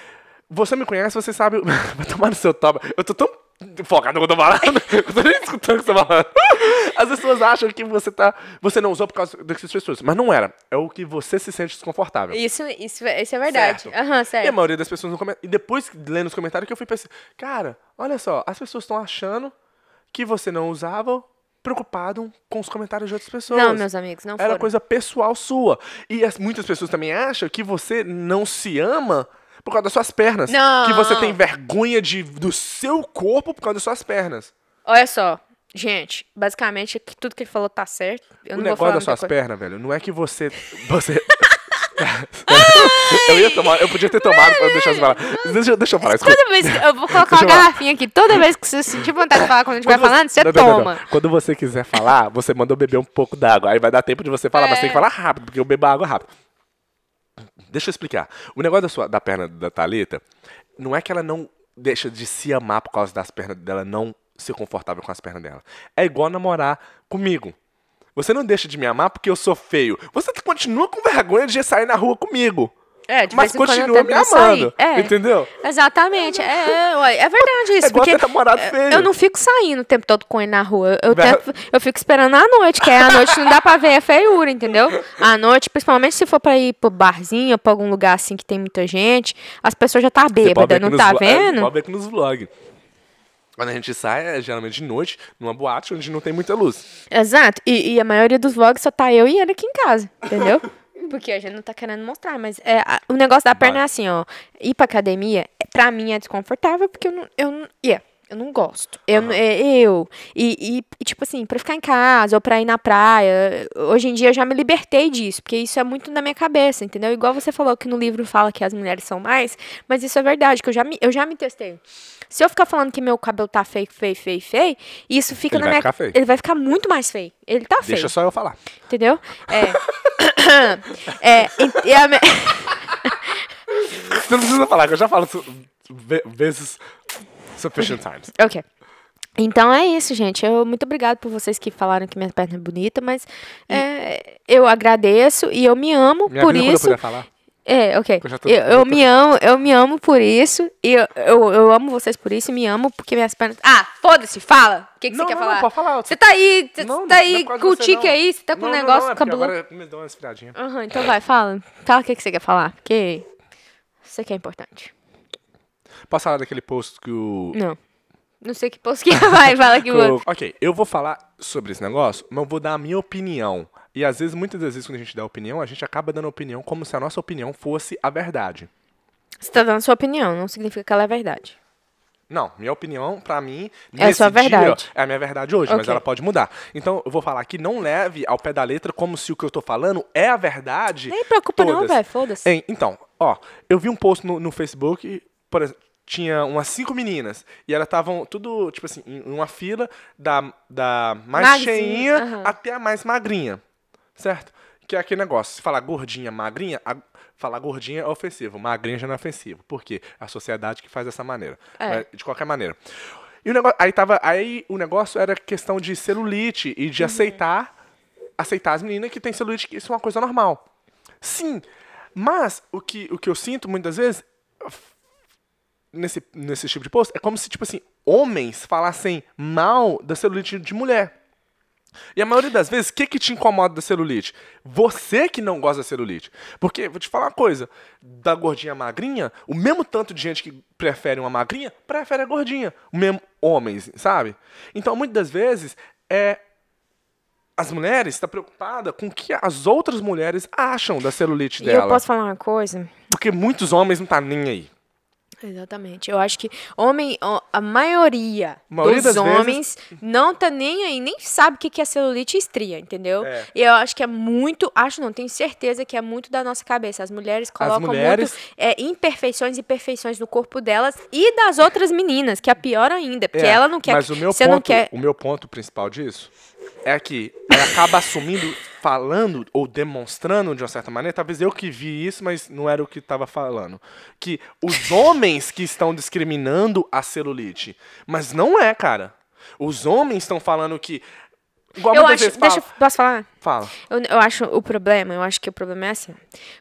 Você me conhece, você sabe. Vai tomar no seu toba. Eu tô tão focado no que eu tô falando. Eu tô nem escutando o que você tá falando. As pessoas acham que você tá. Você não usou por causa dessas pessoas. Mas não era. É o que você se sente desconfortável. Isso, isso, isso é verdade. Certo. Aham, E a certo. maioria das pessoas não comenta. E depois, lendo os comentários, que eu fui pensando, cara, olha só, as pessoas estão achando que você não usava preocupado com os comentários de outras pessoas. Não, meus amigos, não Era foram. coisa pessoal sua. E as- muitas pessoas também acham que você não se ama por causa das suas pernas. Não. Que você tem vergonha de, do seu corpo por causa das suas pernas. Olha só, gente, basicamente que tudo que ele falou tá certo. Eu o não vou negócio das suas pernas, velho, não é que você. Você. eu ia tomar, eu podia ter tomado pra deixar você falar. Deixa, deixa eu falar, escuta. Toda vez que eu vou colocar uma garrafinha aqui, toda vez que você sentir vontade de falar quando a gente vai falando, você não, não, não, toma. não. Quando você quiser falar, você mandou beber um pouco d'água. Aí vai dar tempo de você falar, mas É. tem que falar rápido, porque eu bebo água rápido. Deixa eu explicar. O negócio da, sua, da perna da Thalita não é que ela não deixa de se amar por causa das pernas dela não ser confortável com as pernas dela. É igual namorar comigo. Você não deixa de me amar porque eu sou feio. Você continua com vergonha de sair na rua comigo. É, de Mas continua me amando. É. Entendeu? Exatamente. É, é, ué, é verdade isso. É porque namorado feio. eu não fico saindo o tempo todo com ele na rua. Eu, tento- eu fico esperando à noite, que aí à noite não dá pra ver a feiura, entendeu? À noite, principalmente se for pra ir pro barzinho ou pra algum lugar assim que tem muita gente, as pessoas já tá Você pode ver bêbada, aqui não tá é, vendo? Pode ver aqui nos vlogs. Quando a gente sai, é geralmente de noite, numa boate onde não tem muita luz. Exato. E, e a maioria dos vlogs só tá eu e ele aqui em casa, entendeu? Porque a gente não tá querendo mostrar, mas é, a- o negócio da perna Vai. é assim, ó. Ir pra academia, é- pra mim é desconfortável, porque eu não. Eu não, yeah, eu não gosto. Eu, é, eu. E, e, e, tipo assim, pra ficar em casa ou pra ir na praia, hoje em dia eu já me libertei disso, porque isso é muito na minha cabeça, entendeu? Igual você falou que no livro fala que as mulheres são mais, mas isso é verdade, que eu já me, eu já me testei. Se eu ficar falando que meu cabelo tá feio, feio, feio, feio, isso fica Ele na vai minha. ficar feio. Ele vai ficar muito mais feio. Ele tá feio. Deixa só eu falar. Entendeu? É. é. e- a Você não precisa falar, que eu já falo su- vezes sufficient times. Ok. Então é isso, gente. Eu muito obrigada por vocês que falaram que minha perna é bonita, mas é, eu agradeço e eu me amo Minha por vida, quando eu isso. falar. É, ok. Eu tô- Eu, eu me amo, eu me amo por isso. E eu, eu, eu amo vocês por isso e me amo porque minhas pernas. Ah, foda-se, fala! O que, que Não, você quer não, falar? não, pode falar. Você tá aí, você Não, tá não, não é aí com o tique não. aí, você tá com Não, um não, negócio não, é cabeludo. Agora me deu uma esfriadinha. Aham, então vai, fala. Fala o que, que você quer falar, porque isso aqui é importante. Posso falar daquele post que o. Não. Não sei que posto que vai, fala que o- Ok, eu vou falar sobre esse negócio, mas eu vou dar a minha opinião. E às vezes, muitas das vezes, quando a gente dá opinião, a gente acaba dando opinião como se a nossa opinião fosse a verdade. Você tá dando sua opinião, não significa que ela é verdade. Não, minha opinião, pra mim, É sua dia, verdade. é a minha verdade hoje, mas Ok. ela pode mudar. Então, eu vou falar aqui, não leve ao pé da letra como se o que eu tô falando é a verdade. Nem preocupa não, todas. velho, foda-se. Então, ó, eu vi um post no, no Facebook, por exemplo, tinha umas cinco meninas, e elas estavam tudo, tipo assim, em uma fila da, da mais Magrinha, cheinha aham. até a mais magrinha, certo? Que é aquele negócio, se falar gordinha, magrinha, a- falar gordinha é ofensivo, magrinha já não é ofensivo. Por quê? A sociedade que faz dessa maneira. É. Mas, de qualquer maneira. E o negócio, aí, tava, aí o negócio era questão de celulite e Uhum. de aceitar aceitar as meninas que têm celulite, que isso é uma coisa normal. Sim, mas o que, o que eu sinto muitas vezes nesse, nesse tipo de post é como se, tipo assim, homens falassem mal da celulite de mulher. E a maioria das vezes, o que, que te incomoda da celulite? Você que não gosta da celulite. Porque, vou te falar uma coisa, da gordinha magrinha, o mesmo tanto de gente que prefere uma magrinha, prefere a gordinha. O mesmo homens, sabe? Então, muitas das vezes, é as mulheres estão preocupadas com o que as outras mulheres acham da celulite E dela. eu posso falar uma coisa? Porque muitos homens não tá nem aí. Exatamente. Eu acho que homem, a maioria, A maioria dos das vezes- homens não tá nem aí, nem sabe o que é celulite e estria, entendeu? É. E eu acho que é muito, acho não, tenho certeza que é muito da nossa cabeça. As mulheres colocam mulheres- muito é, imperfeições e perfeições no corpo delas e das outras meninas, que é pior ainda, porque É, ela não quer. Mas o meu você ponto, não quer. o meu ponto principal disso é que acaba assumindo, falando ou demonstrando de uma certa maneira, talvez eu que vi isso, mas não era o que estava falando, que os homens que estão discriminando a celulite, mas não é, cara. Os homens estão falando que igual Eu acho. Deixa fala, posso falar? Fala. Eu, eu acho o problema, eu acho que o problema é assim.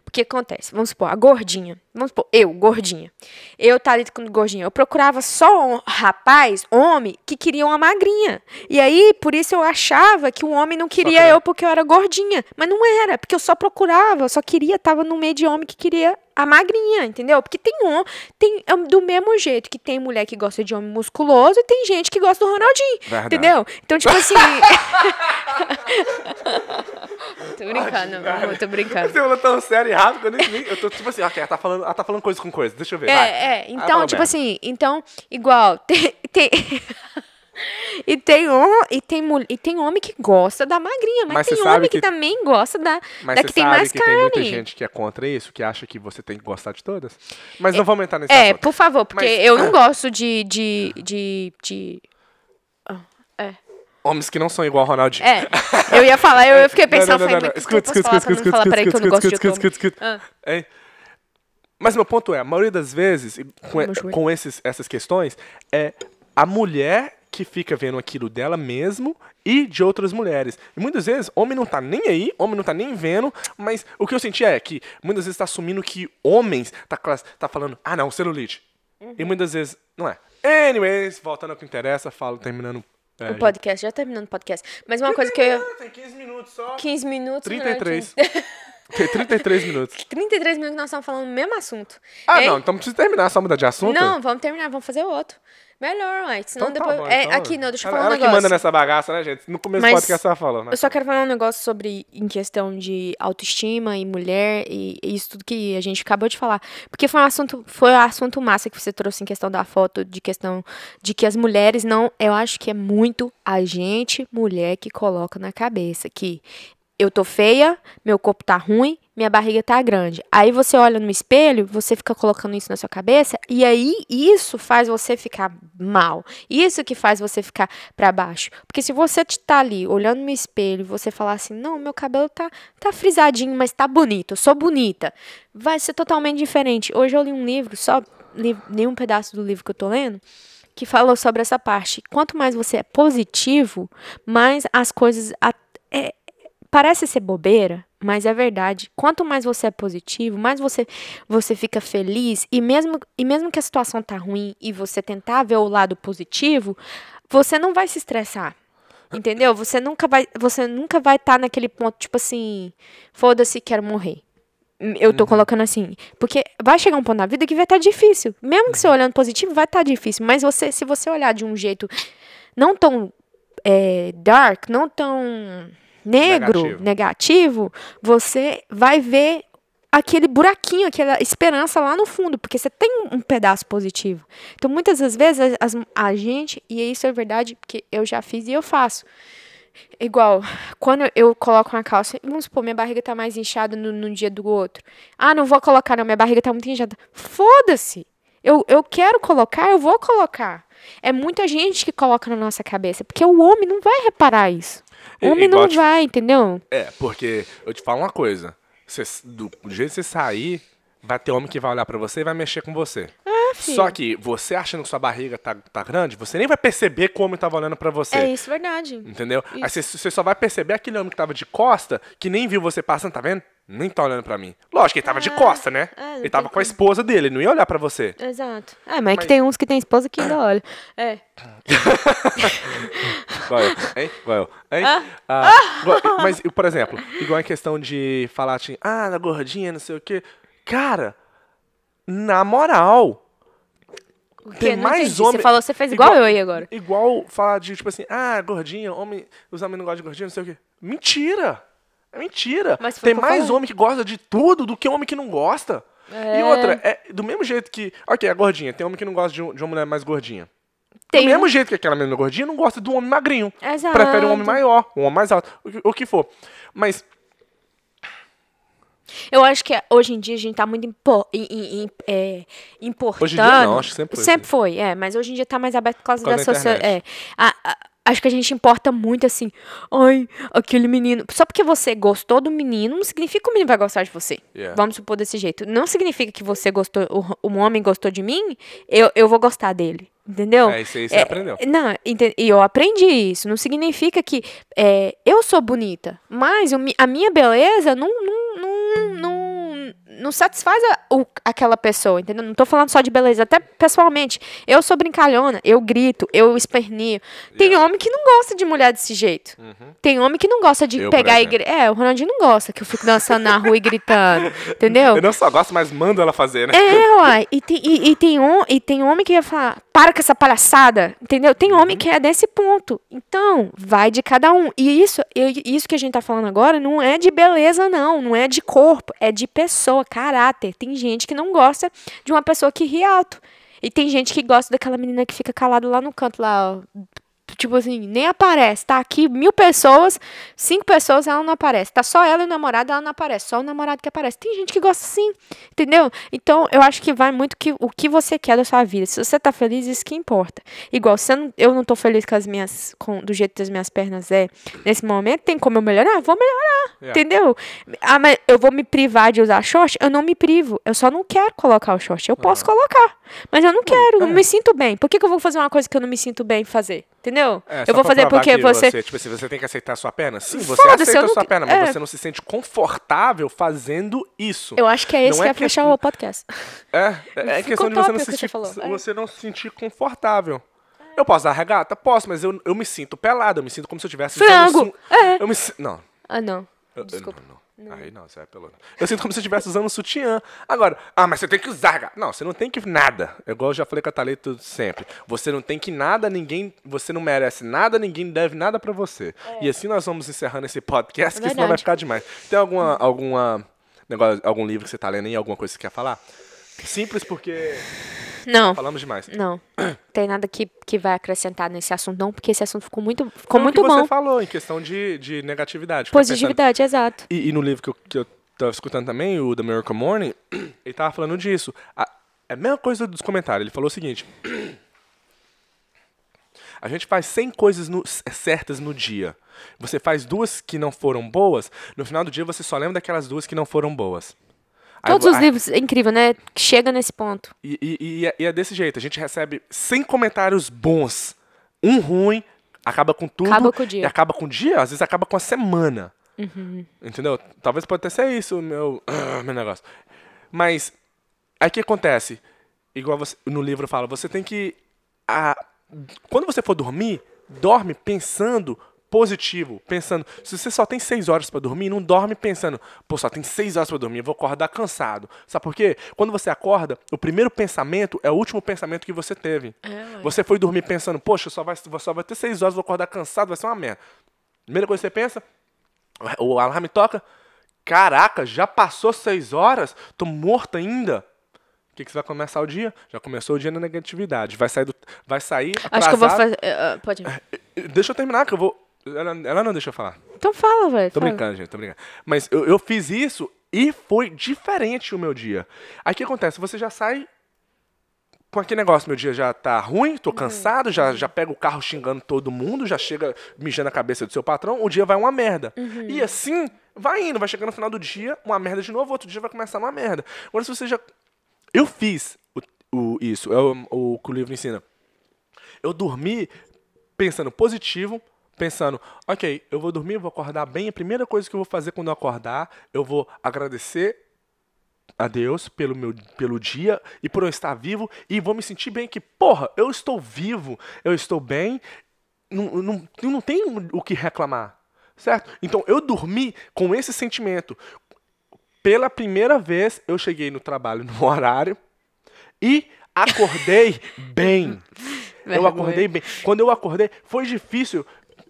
Porque acontece, vamos supor, a gordinha. Vamos supor, eu, gordinha. Eu tá ali com gordinha. Eu procurava só um rapaz, homem, que queria uma magrinha. E aí, por isso eu achava que o homem não queria eu porque eu era gordinha. Mas não era, porque eu só procurava, eu só queria, tava no meio de homem que queria a magrinha, entendeu? Porque tem um, tem é do mesmo jeito que tem mulher que gosta de homem musculoso e tem gente que gosta do Ronaldinho, Verdade. entendeu? Então, tipo assim, tô brincando, amor, tô brincando. Você falou tão sério e rápido que eu nem vi. Eu tô tipo assim, ok, ela tá falando, ela tá falando coisa com coisa. Deixa eu ver. vai. É, é. Aí Então, tipo merda. assim, então, igual, tem. tem e, tem hom- e, tem e tem homem que gosta da magrinha, mas, Mas tem homem que, que- também gosta da, Mas da que tem mais que carne. tem muita gente que é contra isso, que acha que você tem que gostar de todas. Mas não vamos entrar nesse É, assunto. por favor, porque Mas- eu não gosto de. de, de, de... É. Homens que não são igual ao Ronaldinho. É, eu ia falar, eu, eu fiquei pensando, não, não, não. Escuta, escuta, escuta, escuta, escuta, escuta, escuta, escuta? Mas meu ponto é, a maioria das vezes, com, com esses, essas questões, é a mulher que fica vendo aquilo dela mesmo e de outras mulheres. E muitas vezes, homem não tá nem aí, homem não tá nem vendo, mas o que eu senti é que muitas vezes tá assumindo que homens tá, tá falando, ah não, celulite. Uhum. E muitas vezes, não é. Anyways, voltando ao que interessa, falo, terminando. É, O podcast, já terminando o podcast. Mas uma coisa que eu. Tem 15 minutos só. 15 minutos. 33. Ronaldinho. Tem 33 minutos. 33 minutos nós estamos falando o mesmo assunto. Ah, Hein? não, então precisa terminar, só mudar de assunto? Não, vamos terminar, vamos fazer outro. Melhor, ué. Senão Então tá depois. bom, é, então. aqui, não, deixa eu ela, falar um ela que negócio. manda nessa bagaça, né, gente? No começo do Mas podcast ela falou, né? Eu só quero falar um negócio sobre em questão de autoestima e mulher e, e isso tudo que a gente acabou de falar. Porque foi um assunto, foi um assunto massa que você trouxe em questão da foto, de questão de que as mulheres não. Eu acho que é muito a gente, mulher, que coloca na cabeça que eu tô feia, meu corpo tá ruim, minha barriga tá grande. Aí você olha no espelho, você fica colocando isso na sua cabeça, e aí isso faz você ficar mal. Isso que faz você ficar pra baixo. Porque se você tá ali olhando no espelho você falar assim: "Não, meu cabelo tá tá frisadinho, mas tá bonito, eu sou bonita", vai ser totalmente diferente. Hoje eu li um livro, só li um pedaço do livro que eu tô lendo, que falou sobre essa parte. Quanto mais você é positivo, mais as coisas. Parece ser bobeira, mas é verdade. Quanto mais você é positivo, mais você, você fica feliz. E mesmo, e mesmo que a situação tá ruim e você tentar ver o lado positivo, você não vai se estressar. Entendeu? Você nunca vai, você nunca vai estar naquele ponto, tipo assim, foda-se, quero morrer. Eu tô colocando assim, porque vai chegar um ponto na vida que vai estar difícil. Mesmo que você olhando positivo, vai estar difícil. Mas você, se você olhar de um jeito não tão é, dark, não tão negro, Negativo. negativo, você vai ver aquele buraquinho, aquela esperança lá no fundo, porque você tem um pedaço positivo. Então, muitas das vezes, as- a gente, e isso é verdade, porque eu já fiz e eu faço. Igual, quando eu coloco uma calça, vamos supor, minha barriga tá mais inchada no, num dia do outro. Ah, não vou colocar, não, minha barriga tá muito inchada. Foda-se! Eu, eu quero colocar, eu vou colocar. É muita gente que coloca na nossa cabeça, porque o homem não vai reparar isso. Homem não te- vai, entendeu? É, porque eu te falo uma coisa. Você, do, do jeito que você sair, vai ter homem que vai olhar pra você e vai mexer com você. Ah. Só que você achando que sua barriga tá, tá grande, você nem vai perceber que o homem tava olhando pra você. É isso, verdade. Entendeu? Aí você, você só vai perceber aquele homem que tava de costa, que nem viu você passando, tá vendo? Nem tá olhando pra mim. Lógico ele tava de costa, né? é, ele tava com a esposa dele, ele não ia olhar pra você. Exato. Ah, mas, é que Mas- tem uns que tem esposa que ainda olha. É. Igual eu, hein? Igual eu, hein? Ah, igual- mas, por exemplo, igual em questão de falar assim, ah, da gordinha, não sei o quê. Cara, na moral, tem mais entendi. homem... Você falou, você fez igual, eu aí agora. Igual falar de, tipo assim, ah, gordinha, homem, os homens não gostam de gordinha, não sei o quê. Mentira! É mentira. Tem mais falei. homem que gosta de tudo do que homem que não gosta. E É. outra, é do mesmo jeito que. Ok, a gordinha, tem homem que não gosta de, de uma mulher mais gordinha. Tem do mesmo jeito que aquela menina gordinha não gosta do homem magrinho. Exato. Prefere um homem maior, um homem mais alto, o o que for. Mas, Eu acho que hoje em dia a gente tá muito impo em, em- em- é, importando. Hoje em dia não, acho que sempre foi Sempre assim. foi, é. Mas hoje em dia tá mais aberto por causa, Por causa da da sociedade. É. A- a- acho que a gente importa muito assim. Ai, aquele menino. Só porque você gostou do menino, não significa que o menino vai gostar de você. Yeah. Vamos supor desse jeito. Não significa que você gostou, o, um homem gostou de mim, eu, eu vou gostar dele. Entendeu? É, isso aí você aprendeu. Não, e eu aprendi isso. Não significa que é, eu sou bonita, mas a minha beleza não, não, não, não, não satisfaz a- o- aquela pessoa, entendeu? Não tô falando só de beleza, até pessoalmente. Eu sou brincalhona, eu grito, eu espernio. Tem homem que não gosta de mulher desse jeito. Tem homem que não gosta de Uhum. Eu, pegar e exemplo. gri- É, o Ronaldinho não gosta que eu fico dançando na rua e gritando, entendeu? eu não só gosto, mas mando ela fazer, né? É, uai. E tem, e, e tem, hom- e tem homem que vai falar, para com essa palhaçada, entendeu? Tem homem que é desse ponto. Então, vai de cada um. E isso, e isso que a gente tá falando agora não é de beleza, não. Não é de corpo. É de pessoa, caráter. Tem gente que não gosta de uma pessoa que ri alto. E tem gente que gosta daquela menina que fica calada lá no canto, lá, ó. Tipo assim, nem aparece. Tá aqui mil pessoas, cinco pessoas, ela não aparece. Tá só ela e o namorado, ela não aparece. Só o namorado que aparece. Tem gente que gosta assim, entendeu? Então, eu acho que vai muito que o que você quer da sua vida. Se você tá feliz, isso que importa. Igual, se eu não, eu não tô feliz com as minhas, com, do jeito das minhas pernas é nesse momento, tem como eu melhorar? Vou melhorar, Yeah. entendeu? Ah, mas eu vou me privar de usar short? Eu não me privo. Eu só não quero colocar o short. Eu posso colocar, mas eu não quero. Não é. me sinto bem. Por que, que eu vou fazer uma coisa que eu não me sinto bem fazer? Entendeu? É, eu vou fazer porque que você. Tipo assim, você tem que aceitar a sua perna? Sim, você aceita a não sua que- perna, mas é. você não se sente confortável fazendo isso. Eu acho que é esse Não que é é fechar o podcast. É, é Ficou questão de você não, que se você sentir, falou, é. você não se sentir confortável. Eu posso dar regata? Posso, mas eu, eu me sinto pelado, eu me sinto como se eu tivesse... Frango, su- é. Eu me Não, Ah, não. eu- eu- Desculpa. não, não. Aí não, você é pelona. Eu sinto como se eu estivesse usando sutiã. Agora, ah, mas você tem que usar. regata. Não, você não tem que nada. É igual eu já falei com a Thalita sempre. Você não tem que nada, ninguém. Você não merece nada, ninguém deve nada pra você. E assim nós vamos encerrando esse podcast, É que senão vai ficar demais. Tem alguma. alguma negócio, algum livro que você tá lendo aí, alguma coisa que você quer falar? Simples porque Não. falamos demais. Não. Tem nada que, que vai acrescentar nesse assunto, não, porque esse assunto ficou muito, ficou Foi o muito que bom. você falou em questão de, de negatividade. Pensando- Positividade, exato. E, e no livro que eu, que eu tava escutando também, o The Miracle Morning, ele tava falando disso. A, é a mesma coisa dos comentários. Ele falou o seguinte: A gente faz 100 coisas no- certas no dia. Você faz duas que não foram boas, no final do dia você só lembra daquelas duas que não foram boas. Aí Todos vo- os aí- livros, é incrível, né? Chega nesse ponto. E, e- e é- e é desse jeito, a gente recebe 100 comentários bons, um ruim, acaba com tudo. Acaba com o dia. E acaba com o dia, às vezes acaba com a semana. Uhum. Entendeu? Talvez pode até ser isso o meu, meu negócio. Mas, aí o que acontece? Igual você, no livro fala, você tem que. a- quando você for dormir, dorme pensando positivo, pensando. Se você só tem seis horas pra dormir, não dorme pensando, pô, só tem seis horas pra dormir, eu vou acordar cansado. Sabe por quê? Quando você acorda, o primeiro pensamento é o último pensamento que você teve. você foi dormir pensando, poxa, só vai, só vai ter seis horas, vou acordar cansado, vai ser uma merda. Primeira coisa que você pensa, o alarme toca. Caraca, já passou seis horas? Tô morto ainda. O que, que você vai começar o dia? Já começou o dia na negatividade. Vai sair do. Vai sair. Acho que eu vou atrasado. fazer. eh, eh, pode. Deixa eu terminar, que eu vou. Ela, ela não deixa eu falar. Então fala, velho. Tô fala. brincando, gente, tô brincando. Mas eu, eu fiz isso e foi diferente o meu dia. Aí o que acontece? Você já sai com aquele negócio, meu dia já tá ruim, tô cansado, já, já pega o carro xingando todo mundo, já chega mijando a cabeça do seu patrão, o dia vai uma merda. E assim, vai indo, vai chegando no final do dia, uma merda de novo, outro dia vai começar uma merda. Agora, se você já. Eu fiz o, o- isso, é o, o que o livro ensina. Eu dormi pensando positivo, pensando, ok, eu vou dormir, vou acordar bem. A primeira coisa que eu vou fazer quando eu acordar, eu vou agradecer a Deus pelo meu pelo dia e por eu estar vivo e vou me sentir bem que, porra, eu estou vivo, eu estou bem, não, não, não tenho o que reclamar, certo? Então eu dormi com esse sentimento. Pela primeira vez eu cheguei no trabalho no horário e acordei bem. Eu acordei bem. Quando eu acordei, foi difícil.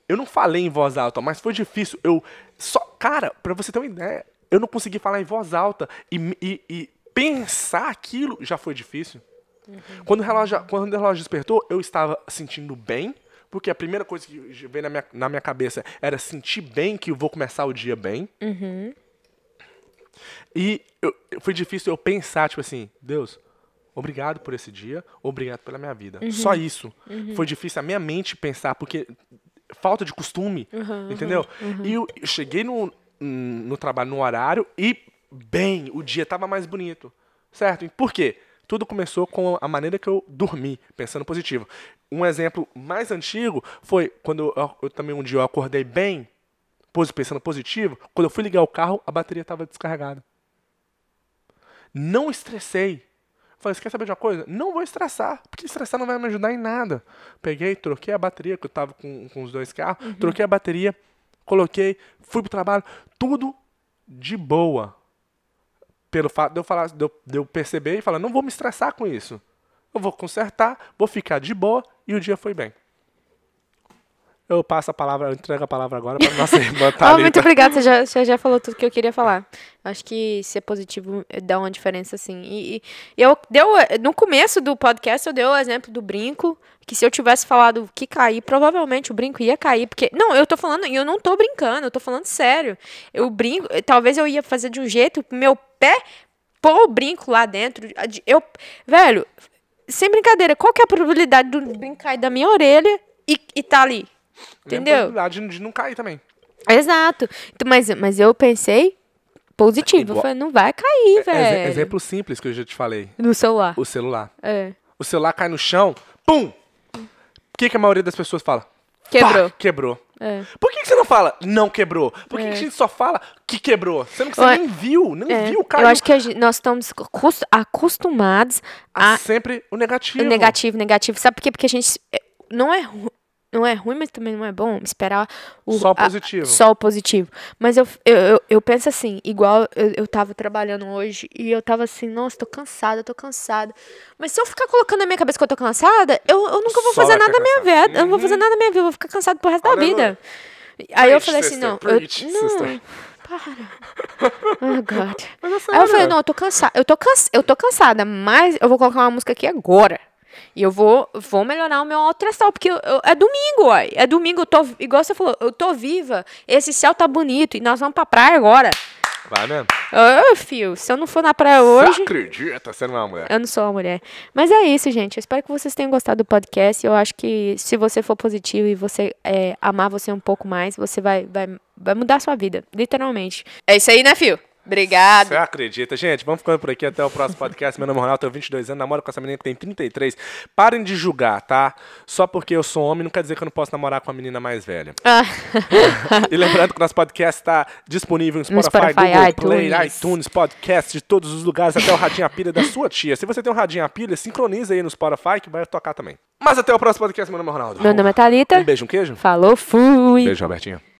Eu não falei em voz alta, mas foi difícil. Eu só, cara, pra você ter uma ideia, eu não consegui falar em voz alta e, e- e pensar aquilo já foi difícil. Quando, o relógio, quando o relógio despertou, eu estava sentindo bem, porque a primeira coisa que veio na minha, na minha cabeça era sentir bem que eu vou começar o dia bem. E eu- foi difícil eu pensar, tipo assim, Deus, obrigado por esse dia, obrigado pela minha vida. Só isso. Foi difícil a minha mente pensar, porque falta de costume, entendeu? E eu, cheguei no, no trabalho no horário e, bem, o dia tava mais bonito, certo? E por quê? Tudo começou com a maneira que eu dormi, pensando positivo. Um exemplo mais antigo foi quando eu, eu também um dia eu acordei bem, pensando positivo, quando eu fui ligar o carro, a bateria estava descarregada. Não estressei. Falei, você quer saber de uma coisa? Não vou estressar, porque estressar não vai me ajudar em nada. Peguei, troquei a bateria, que eu tava com, com os dois carros, troquei a bateria, coloquei, fui pro trabalho, tudo de boa. Pelo fato de eu, falar, de eu, de eu perceber e falar, não vou me estressar com isso. Eu vou consertar, vou ficar de boa e o dia foi bem. Eu passo a palavra, eu entrego a palavra agora para nossa irmã Oh, Thalita. muito obrigada, você já, você já falou tudo que eu queria falar. Acho que ser positivo eh, dá uma diferença, assim. E, e eu deu, no começo do podcast, eu dei o exemplo do brinco, que se eu tivesse falado que cair, provavelmente o brinco ia cair, porque... Não, eu tô falando, e eu não tô brincando, eu tô falando sério. Eu brinco, eh, talvez eu ia fazer de um jeito, meu pé pôr o brinco lá dentro, eu... Velho, sem brincadeira, qual que é a probabilidade do brinco cair da minha orelha e, e tá ali? Tem a Entendeu? possibilidade de não cair também. Exato. Então, mas, mas eu pensei positivo. Igual- Eu falei, não vai cair, Exe- velho. exemplo simples que eu já te falei. No celular. O celular. É. O celular cai no chão, pum! O que, que a maioria das pessoas fala? Quebrou. Pá, quebrou. É. Por que, que você não fala não quebrou? Por que, que a gente só fala que quebrou? Sendo que você Ué, nem viu, nem É. viu, cara. Eu acho que a gente- nós estamos acos- acostumados a Sempre o negativo. negativo, negativo. Sabe por quê? Porque a gente é, não é não é ruim, mas também não é bom esperar o Só o a- positivo. só o positivo. Mas eu, eu, eu, eu penso assim, igual eu, eu tava trabalhando hoje e eu tava assim, nossa, tô cansada, tô cansada. Mas se eu ficar colocando na minha cabeça que eu tô cansada, eu, eu nunca vou Só fazer nada na minha vida. Eu não vou fazer nada na minha vida, eu vou ficar cansado pro resto da vida. Aí eu falei assim, sister, não, eu, preach, não, sister. para. Oh, God. É Aí eu falei, não, eu tô cansada. Eu tô, cansa eu tô cansada, mas eu vou colocar uma música aqui agora. E eu vou, vou melhorar o meu astral, porque eu- eu- é domingo, uai. É domingo, eu tô, igual você falou, eu tô viva. Esse céu tá bonito e nós vamos pra praia agora. Vai mesmo. Ô, fio, se eu não for na praia hoje, acredita? Você não é uma mulher. eu não sou uma mulher. Mas é isso, gente. Eu espero que vocês tenham gostado do podcast. Eu acho que se você for positivo e você é, amar você um pouco mais, você vai, vai, vai mudar a sua vida, literalmente. É isso aí, né, fio? Obrigado. Você acredita, gente? Vamos ficando por aqui até o próximo podcast. Meu nome é Ronaldo, tenho 22 anos, namoro com essa menina que tem 33. Parem de julgar, tá? Só porque eu sou homem não quer dizer que eu não posso namorar com uma menina mais velha. Ah. e lembrando que o nosso podcast está disponível no No Spotify, Spotify, Google iTunes. Play, iTunes, podcast de todos os lugares, até o Radinho a Pilha da sua tia. Se você tem um Radinho a Pilha, sincroniza aí no Spotify que vai tocar também. Mas até o próximo podcast, meu nome é Ronaldo. Meu nome é Thalita. Um beijo, um queijo. Falou, fui. Beijo, Robertinho.